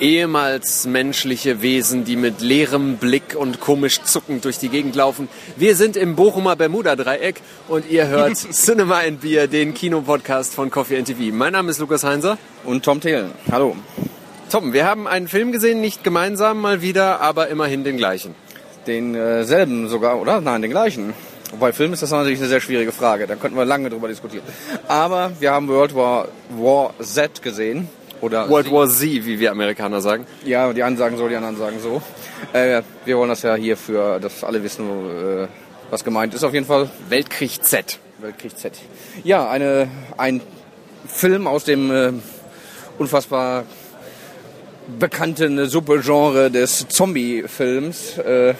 ehemals menschliche Wesen, die mit leerem Blick und komisch zuckend durch die Gegend laufen. Wir sind im Bochumer Bermuda-Dreieck und ihr hört Cinema and Beer, den Kinopodcast von Coffee and TV. Mein Name ist Lukas Heinzer. Und Tom Thelen. Hallo. Tom, wir haben einen Film gesehen, nicht gemeinsam mal wieder, aber immerhin den gleichen. Denselben äh, sogar, oder? Nein, den gleichen. Wobei Film ist das natürlich eine sehr schwierige Frage. Da könnten wir lange drüber diskutieren. Aber wir haben World War, War Z gesehen. Oder World War Z, wie wir Amerikaner sagen. Ja, die einen sagen so, die anderen sagen so. Äh, wir wollen das ja hier für, dass alle wissen, äh, was gemeint ist. Auf jeden Fall Weltkrieg Z. Weltkrieg Z. Ja, eine, ein Film aus dem äh, unfassbar bekannten Subgenre des Zombie-Films. Äh,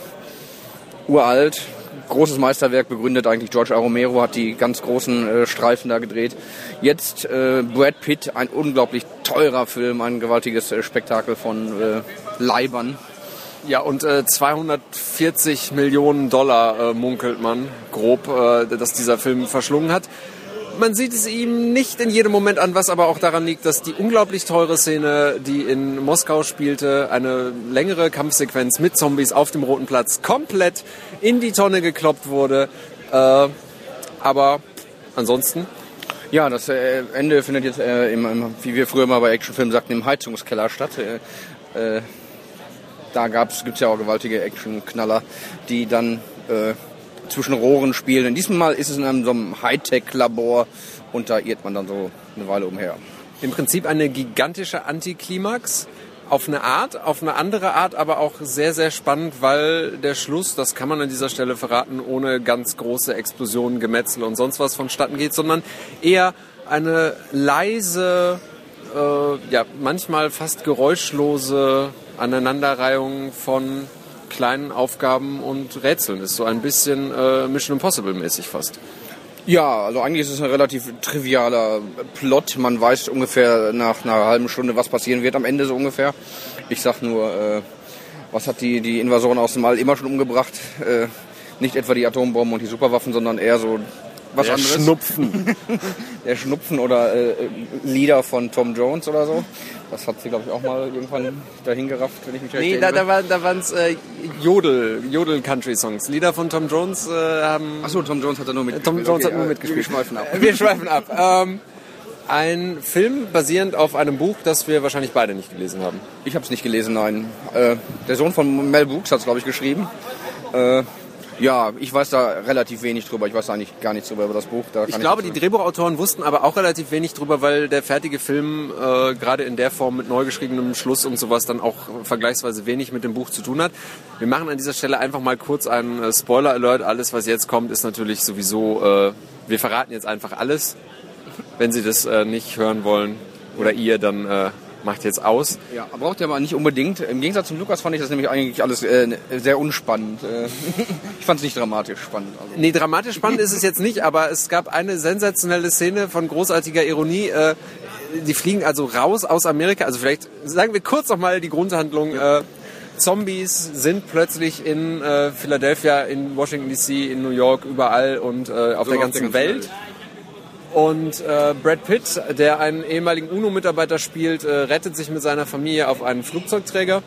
uralt, großes Meisterwerk begründet eigentlich. George A. Romero hat die ganz großen äh, Streifen da gedreht. Jetzt äh, Brad Pitt, ein unglaublich teurer Film, ein gewaltiges äh, Spektakel von äh, Leibern. Ja, und äh, 240 Millionen Dollar äh, munkelt man grob, äh, dass dieser Film verschlungen hat. Man sieht es ihm nicht in jedem Moment an, was aber auch daran liegt, dass die unglaublich teure Szene, die in Moskau spielte, eine längere Kampfsequenz mit Zombies auf dem Roten Platz, komplett in die Tonne gekloppt wurde. Äh, aber ansonsten ja, das äh, Ende findet jetzt, äh, im, im, wie wir früher mal bei Actionfilmen sagten, im Heizungskeller statt. Äh, äh da gibt es ja auch gewaltige Actionknaller, die dann äh, zwischen Rohren spielen. In diesem Mal ist es in einem so einem Hightech-Labor und da irrt man dann so eine Weile umher. Im Prinzip eine gigantische Antiklimax auf eine Art, auf eine andere Art, aber auch sehr, sehr spannend, weil der Schluss, das kann man an dieser Stelle verraten, ohne ganz große Explosionen, Gemetzel und sonst was vonstatten geht, sondern eher eine leise, äh, ja, manchmal fast geräuschlose Aneinanderreihung von kleinen Aufgaben und Rätseln. Ist so ein bisschen äh, Mission Impossible mäßig fast. Ja, also eigentlich ist es ein relativ trivialer Plot. Man weiß ungefähr nach einer halben Stunde, was passieren wird am Ende so ungefähr. Ich sag nur, äh, was hat die, die Invasoren aus dem All immer schon umgebracht? Äh, nicht etwa die Atombomben und die Superwaffen, sondern eher so was Der anderes. Schnupfen. Der Schnupfen oder äh, Lieder von Tom Jones oder so. Das hat sie, glaube ich, auch mal irgendwann dahin gerafft, wenn ich mich recht Nee, da, da, war, da waren es äh, Jodel, Jodel-Country-Songs. Lieder von Tom Jones äh, haben... Achso, Tom Jones hat da nur mitgespielt. Tom Jones okay, hat nur mitgespielt. Wir schweifen ab. Wir schweifen ab. Ähm, ein Film basierend auf einem Buch, das wir wahrscheinlich beide nicht gelesen haben. Ich habe es nicht gelesen, nein. Äh, der Sohn von Mel Brooks hat es, glaube ich, geschrieben. Äh, ja, ich weiß da relativ wenig drüber. Ich weiß eigentlich gar nichts drüber über das Buch. Da ich glaube, die Drehbuchautoren wussten aber auch relativ wenig drüber, weil der fertige Film äh, gerade in der Form mit neu geschriebenem Schluss und sowas dann auch vergleichsweise wenig mit dem Buch zu tun hat. Wir machen an dieser Stelle einfach mal kurz einen äh, Spoiler-Alert. Alles, was jetzt kommt, ist natürlich sowieso, äh, wir verraten jetzt einfach alles. Wenn Sie das äh, nicht hören wollen oder ihr, dann äh, macht jetzt aus. Ja, braucht ihr aber nicht unbedingt. Im Gegensatz zum Lukas fand ich das nämlich eigentlich alles äh, sehr unspannend. Äh, ich fand es nicht dramatisch spannend. Also. Nee, dramatisch spannend ist es jetzt nicht, aber es gab eine sensationelle Szene von großartiger Ironie. Äh, die fliegen also raus aus Amerika. Also vielleicht sagen wir kurz nochmal die Grundhandlung. Äh, Zombies sind plötzlich in äh, Philadelphia, in Washington DC, in New York, überall und äh, auf so der ganzen auf der Welt. Welt. Und äh, Brad Pitt, der einen ehemaligen UNO-Mitarbeiter spielt, äh, rettet sich mit seiner Familie auf einen Flugzeugträger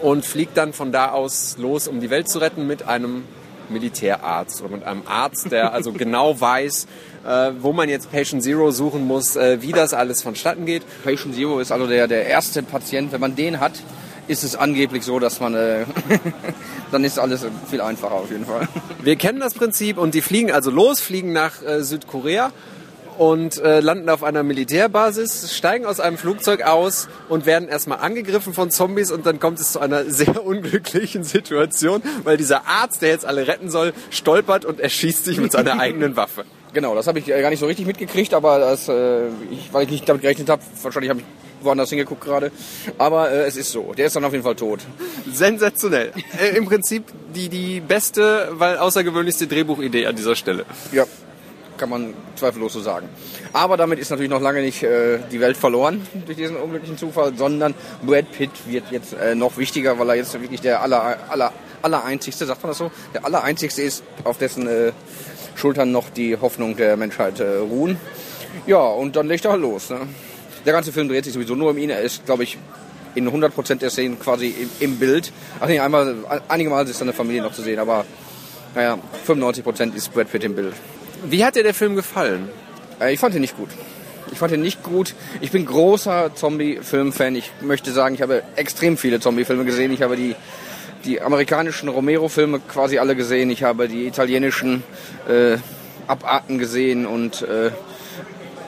und fliegt dann von da aus los, um die Welt zu retten mit einem Militärarzt oder mit einem Arzt, der also genau weiß, äh, wo man jetzt Patient Zero suchen muss, äh, wie das alles vonstatten geht. Patient Zero ist also der, der erste Patient, wenn man den hat, ist es angeblich so, dass man, äh, dann ist alles viel einfacher auf jeden Fall. Wir kennen das Prinzip und die fliegen also los, fliegen nach äh, Südkorea und äh, landen auf einer Militärbasis, steigen aus einem Flugzeug aus und werden erstmal angegriffen von Zombies und dann kommt es zu einer sehr unglücklichen Situation, weil dieser Arzt, der jetzt alle retten soll, stolpert und erschießt sich mit seiner eigenen Waffe. Genau, das habe ich äh, gar nicht so richtig mitgekriegt, aber das, äh, ich, weil ich nicht damit gerechnet habe, wahrscheinlich habe ich woanders hingeguckt gerade. Aber äh, es ist so. Der ist dann auf jeden Fall tot. Sensationell. äh, Im Prinzip die, die beste, weil außergewöhnlichste Drehbuchidee an dieser Stelle. Ja, kann man zweifellos so sagen. Aber damit ist natürlich noch lange nicht äh, die Welt verloren durch diesen unglücklichen Zufall, sondern Brad Pitt wird jetzt äh, noch wichtiger, weil er jetzt wirklich der aller, aller, aller einzigste, sagt man das so, der aller einzigste ist, auf dessen äh, Schultern noch die Hoffnung der Menschheit äh, ruhen. Ja, und dann legt er halt los. Ne? Der ganze Film dreht sich sowieso nur um ihn. Er ist, glaube ich, in 100% der Szenen quasi im, im Bild. Ach nee, einmal, einige Mal ist seine Familie noch zu sehen, aber naja, 95% ist Brad Pitt im Bild. Wie hat dir der Film gefallen? Äh, ich fand ihn nicht gut. Ich fand ihn nicht gut. Ich bin großer Zombie-Film-Fan. Ich möchte sagen, ich habe extrem viele Zombie-Filme gesehen. Ich habe die, die amerikanischen Romero-Filme quasi alle gesehen. Ich habe die italienischen äh, Abarten gesehen und äh,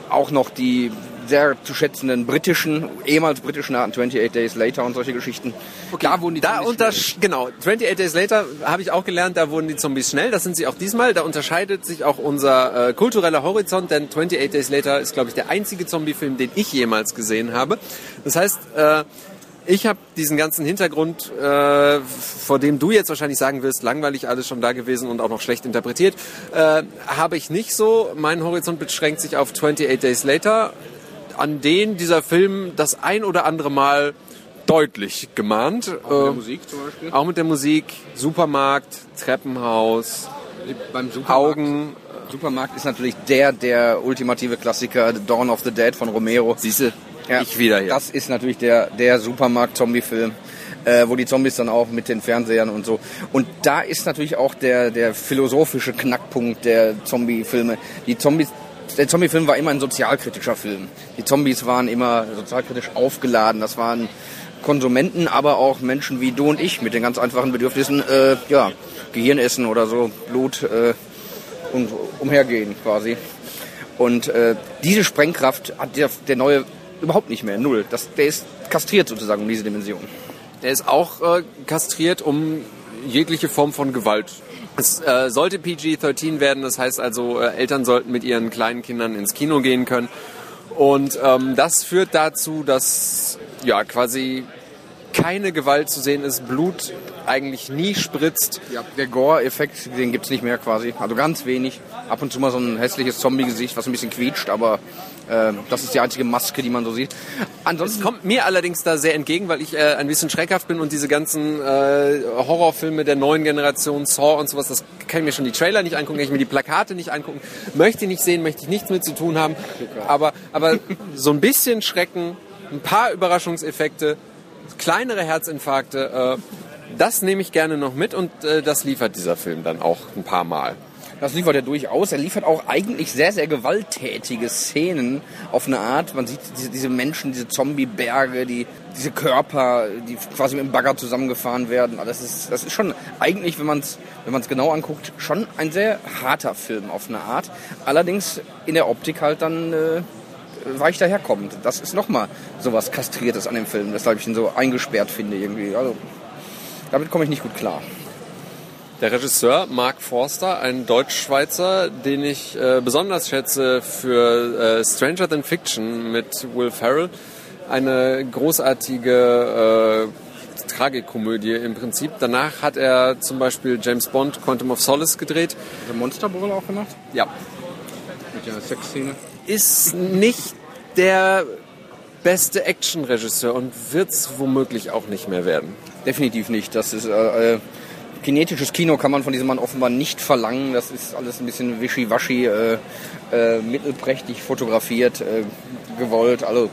auch noch die sehr zu schätzenden britischen, ehemals britischen Arten, 28 Days Later und solche Geschichten. Okay, da wurden die da unter genau 28 Days Later habe ich auch gelernt, da wurden die Zombies schnell. Das sind sie auch diesmal. Da unterscheidet sich auch unser äh, kultureller Horizont, denn 28 Days Later ist glaube ich der einzige Zombie-Film, den ich jemals gesehen habe. Das heißt äh, ich habe diesen ganzen Hintergrund, äh, vor dem du jetzt wahrscheinlich sagen wirst, langweilig alles schon da gewesen und auch noch schlecht interpretiert, äh, habe ich nicht so. Mein Horizont beschränkt sich auf 28 Days Later an denen dieser Film das ein oder andere Mal deutlich gemahnt. Auch mit der ähm, Musik zum Beispiel? Auch mit der Musik, Supermarkt, Treppenhaus, beim Supermarkt, Augen. Supermarkt ist natürlich der, der ultimative Klassiker, The Dawn of the Dead von Romero. Siehste, ja, ich wieder hier. Das ist natürlich der, der Supermarkt-Zombie-Film. Äh, wo die Zombies dann auch mit den Fernsehern und so. Und da ist natürlich auch der, der philosophische Knackpunkt der Zombie-Filme. Die Zombies der Zombie-Film war immer ein sozialkritischer Film. Die Zombies waren immer sozialkritisch aufgeladen. Das waren Konsumenten, aber auch Menschen wie du und ich mit den ganz einfachen Bedürfnissen, äh, ja, Gehirn essen oder so, Blut äh, und umhergehen quasi. Und äh, diese Sprengkraft hat der, der neue überhaupt nicht mehr, null. Das, der ist kastriert sozusagen um diese Dimension. Der ist auch äh, kastriert um jegliche Form von Gewalt es äh, sollte PG-13 werden, das heißt also, äh, Eltern sollten mit ihren kleinen Kindern ins Kino gehen können. Und ähm, das führt dazu, dass ja quasi keine Gewalt zu sehen ist, Blut eigentlich nie spritzt. Ja, der Gore-Effekt, den gibt es nicht mehr quasi. Also ganz wenig. Ab und zu mal so ein hässliches Zombie-Gesicht, was ein bisschen quietscht, aber äh, das ist die einzige Maske, die man so sieht. Ansonsten es kommt mir allerdings da sehr entgegen, weil ich äh, ein bisschen schreckhaft bin und diese ganzen äh, Horrorfilme der neuen Generation, Saw und sowas, das kann ich mir schon die Trailer nicht angucken, kann ich mir die Plakate nicht angucken, möchte ich nicht sehen, möchte ich nichts mit zu tun haben. Aber, aber so ein bisschen Schrecken, ein paar Überraschungseffekte, kleinere Herzinfarkte, äh, das nehme ich gerne noch mit und äh, das liefert dieser Film dann auch ein paar Mal. Das liefert er durchaus. Er liefert auch eigentlich sehr, sehr gewalttätige Szenen auf eine Art. Man sieht diese, diese Menschen, diese Zombie-Berge, die, diese Körper, die quasi mit dem Bagger zusammengefahren werden. Das ist, das ist schon eigentlich, wenn man es wenn genau anguckt, schon ein sehr harter Film auf eine Art. Allerdings in der Optik halt dann äh, weich daherkommt. Das ist nochmal sowas Kastriertes an dem Film, weshalb ich ihn so eingesperrt finde irgendwie. Also damit komme ich nicht gut klar. Der Regisseur Mark Forster, ein Deutsch-Schweizer, den ich äh, besonders schätze für äh, Stranger Than Fiction mit Will Ferrell. Eine großartige äh, Tragikomödie im Prinzip. Danach hat er zum Beispiel James Bond Quantum of Solace gedreht. Hat er Monster Ball auch gemacht? Ja. Mit der Sexszene? Ist nicht der beste Action-Regisseur und wird es womöglich auch nicht mehr werden. Definitiv nicht. Das ist äh, äh kinetisches Kino kann man von diesem Mann offenbar nicht verlangen. Das ist alles ein bisschen wischiwaschi, äh, äh, mittelprächtig fotografiert, äh, gewollt. Also,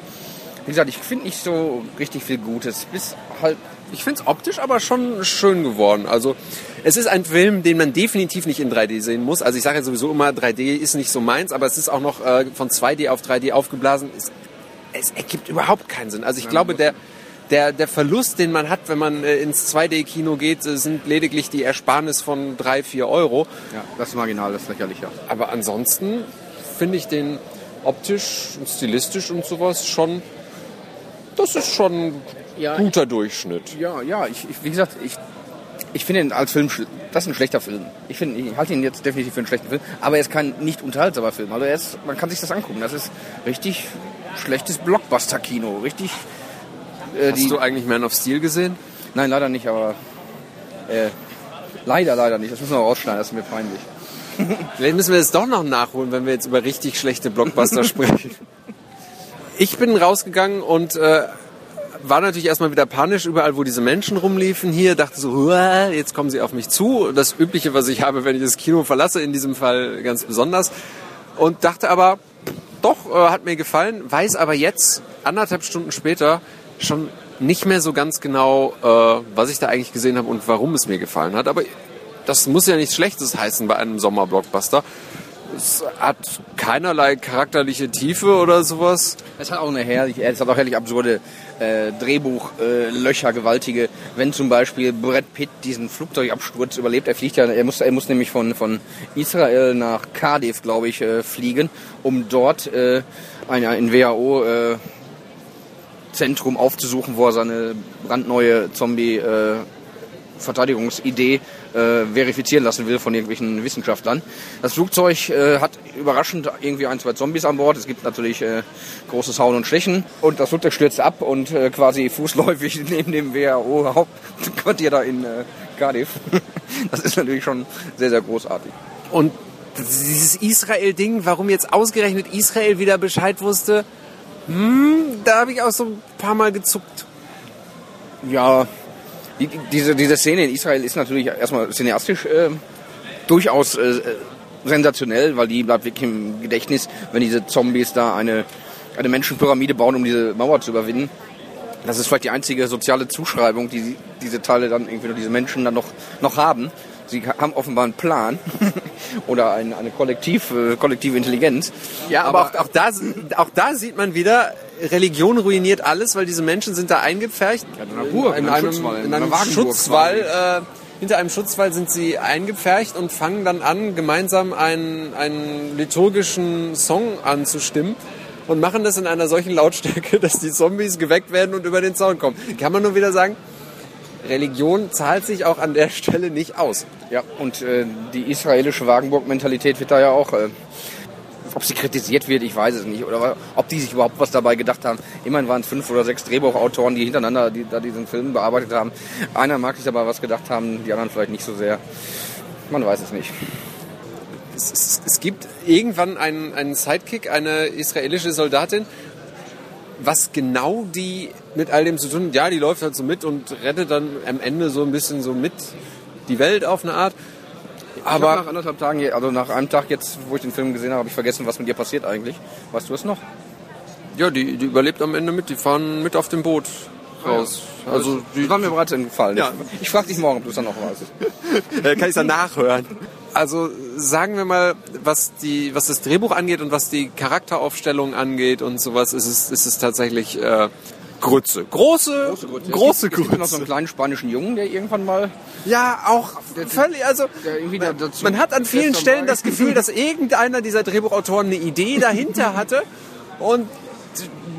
wie gesagt, ich finde nicht so richtig viel Gutes. Bis halt. Ich finde es optisch aber schon schön geworden. Also es ist ein Film, den man definitiv nicht in 3D sehen muss. Also ich sage ja sowieso immer, 3D ist nicht so meins, aber es ist auch noch äh, von 2D auf 3D aufgeblasen. Es, es ergibt überhaupt keinen Sinn. Also ich ja, glaube, der der, der Verlust, den man hat, wenn man äh, ins 2D-Kino geht, äh, sind lediglich die Ersparnis von 3, 4 Euro. Ja, das ist marginal, das ist lächerlich, ja. Aber ansonsten finde ich den optisch und stilistisch und sowas schon, das ist schon ein ja, guter Durchschnitt. Ja, ja, ich, ich, wie gesagt, ich, ich finde ihn als Film, das ist ein schlechter Film. Ich finde, ich halte ihn jetzt definitiv für einen schlechten Film, aber er ist kein nicht unterhaltsamer Film. Also er ist, man kann sich das angucken. Das ist richtig schlechtes Blockbuster-Kino, richtig äh, Hast du eigentlich Man of Steel gesehen? Nein, leider nicht, aber äh, leider, leider nicht. Das müssen wir rausschneiden, das ist mir peinlich. Vielleicht müssen wir es doch noch nachholen, wenn wir jetzt über richtig schlechte Blockbuster sprechen. Ich bin rausgegangen und äh, war natürlich erstmal wieder panisch überall, wo diese Menschen rumliefen hier, dachte so, jetzt kommen sie auf mich zu. Das Übliche, was ich habe, wenn ich das Kino verlasse, in diesem Fall ganz besonders. Und dachte aber, doch, äh, hat mir gefallen, weiß aber jetzt, anderthalb Stunden später, schon nicht mehr so ganz genau, äh, was ich da eigentlich gesehen habe und warum es mir gefallen hat. Aber das muss ja nichts Schlechtes heißen bei einem Sommerblockbuster. Es hat keinerlei charakterliche Tiefe oder sowas. Es hat auch eine herrlich, es hat auch herrlich absurde äh, Drehbuchlöcher, äh, gewaltige. Wenn zum Beispiel Brad Pitt diesen Flugzeugabsturz überlebt, er fliegt ja, er muss, er muss nämlich von, von Israel nach Cardiff, glaube ich, äh, fliegen, um dort äh, ein, ein WHO äh, Zentrum aufzusuchen, wo er seine brandneue Zombie äh, äh, verifizieren lassen will von irgendwelchen Wissenschaftlern. Das Flugzeug äh, hat überraschend irgendwie ein, zwei Zombies an Bord. Es gibt natürlich äh, großes Hauen und Stechen. Und das Flugzeug stürzt ab und äh, quasi fußläufig neben dem WHO-Hauptquartier da in äh, Cardiff. das ist natürlich schon sehr, sehr großartig. Und dieses Israel-Ding, warum jetzt ausgerechnet Israel wieder Bescheid wusste, hm, da habe ich auch so ein paar Mal gezuckt. Ja, die, diese, diese Szene in Israel ist natürlich erstmal cineastisch äh, durchaus äh, sensationell, weil die bleibt wirklich im Gedächtnis, wenn diese Zombies da eine, eine Menschenpyramide bauen, um diese Mauer zu überwinden. Das ist vielleicht die einzige soziale Zuschreibung, die diese Teile dann irgendwie, diese Menschen dann noch, noch haben. Sie haben offenbar einen Plan oder eine, eine kollektiv, äh, kollektive Intelligenz. Ja, aber, aber auch, auch, da, auch da sieht man wieder, Religion ruiniert alles, weil diese Menschen sind da eingepfercht. Ja, in, Burg, in, in, einem, Schutzwall, in einem Schutzwall. Äh, hinter einem Schutzwall sind sie eingepfercht und fangen dann an, gemeinsam einen, einen liturgischen Song anzustimmen und machen das in einer solchen Lautstärke, dass die Zombies geweckt werden und über den Zaun kommen. Kann man nur wieder sagen, Religion zahlt sich auch an der Stelle nicht aus. Ja, und äh, die israelische Wagenburg-Mentalität wird da ja auch, äh, ob sie kritisiert wird, ich weiß es nicht. Oder ob die sich überhaupt was dabei gedacht haben. Immerhin waren es fünf oder sechs Drehbuchautoren, die hintereinander die, da diesen Film bearbeitet haben. Einer mag sich aber was gedacht haben, die anderen vielleicht nicht so sehr. Man weiß es nicht. Es, es, es gibt irgendwann einen, einen Sidekick, eine israelische Soldatin, was genau die mit all dem zu tun, ja, die läuft halt so mit und rettet dann am Ende so ein bisschen so mit die Welt auf eine Art. Aber nach anderthalb Tagen, also nach einem Tag jetzt, wo ich den Film gesehen habe, habe ich vergessen, was mit ihr passiert eigentlich. Weißt du es noch? Ja, die, die überlebt am Ende mit. Die fahren mit auf dem Boot raus. Ah, ja. Also die war mir bereits entgefallen. Ja. Ich, ich frage dich morgen, ob du es dann noch weißt. Kann ich es dann nachhören. Also sagen wir mal, was die, was das Drehbuch angeht und was die Charakteraufstellung angeht und sowas, ist es, ist es tatsächlich äh, Grütze. Große, große Grütze. Große es gibt noch so einen kleinen spanischen Jungen, der irgendwann mal. Ja, auch der, völlig, also man, man, hat an vielen Stellen das Gefühl, dass irgendeiner dieser Drehbuchautoren eine Idee dahinter hatte und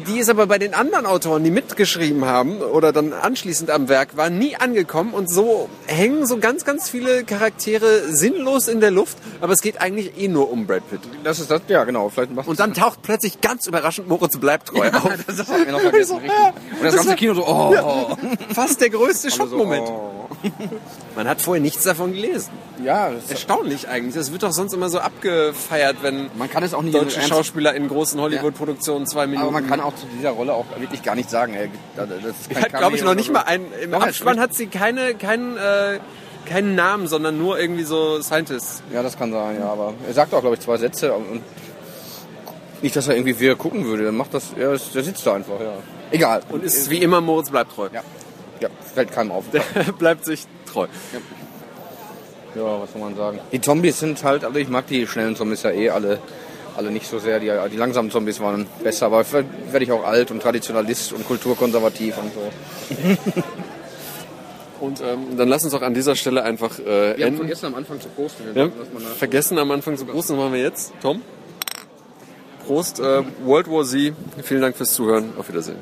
die ist aber bei den anderen Autoren, die mitgeschrieben haben oder dann anschließend am Werk waren, nie angekommen. Und so hängen so ganz, ganz viele Charaktere sinnlos in der Luft. Aber es geht eigentlich eh nur um Brad Pitt. Das ist das, ja genau. Vielleicht und dann taucht plötzlich ganz überraschend Moritz bleibt treu ja, auf. Das haben wir noch vergessen. und das, das ganze Kino so, oh. Ja, fast der größte Schockmoment. So, oh. Man hat vorher nichts davon gelesen. Ja, erstaunlich eigentlich. Das wird doch sonst immer so abgefeiert, wenn man kann es auch nicht deutsche Schauspieler in großen Hollywood-Produktionen zwei Minuten. Aber man kann auch zu dieser Rolle auch wirklich gar nichts sagen. Das hat, glaube ich, noch nicht mal einen. Im Doch, Abspann hat sie keine, keinen, äh, keinen Namen, sondern nur irgendwie so Scientists. Ja, das kann sein, ja. Aber er sagt auch, glaube ich, zwei Sätze und nicht, dass er irgendwie wieder gucken würde. Er macht das, er, der sitzt da einfach, ja. Egal. Und ist wie immer Moritz bleibt treu. Ja. Ja, fällt keinem auf. Der bleibt sich treu. Ja. ja. was soll man sagen? Die Zombies sind halt, also ich mag die schnellen Zombies ja eh alle, alle nicht so sehr. Die, die langsamen Zombies waren besser, aber werde ich auch alt und Traditionalist und kulturkonservativ und so. Und ähm, dann lass uns auch an dieser Stelle einfach äh, wir enden. Haben vergessen am Anfang zu posten. Ja, vergessen am Anfang zu posten, machen wir jetzt. Tom? Prost, äh, World War Z. Vielen Dank fürs Zuhören. Auf Wiedersehen.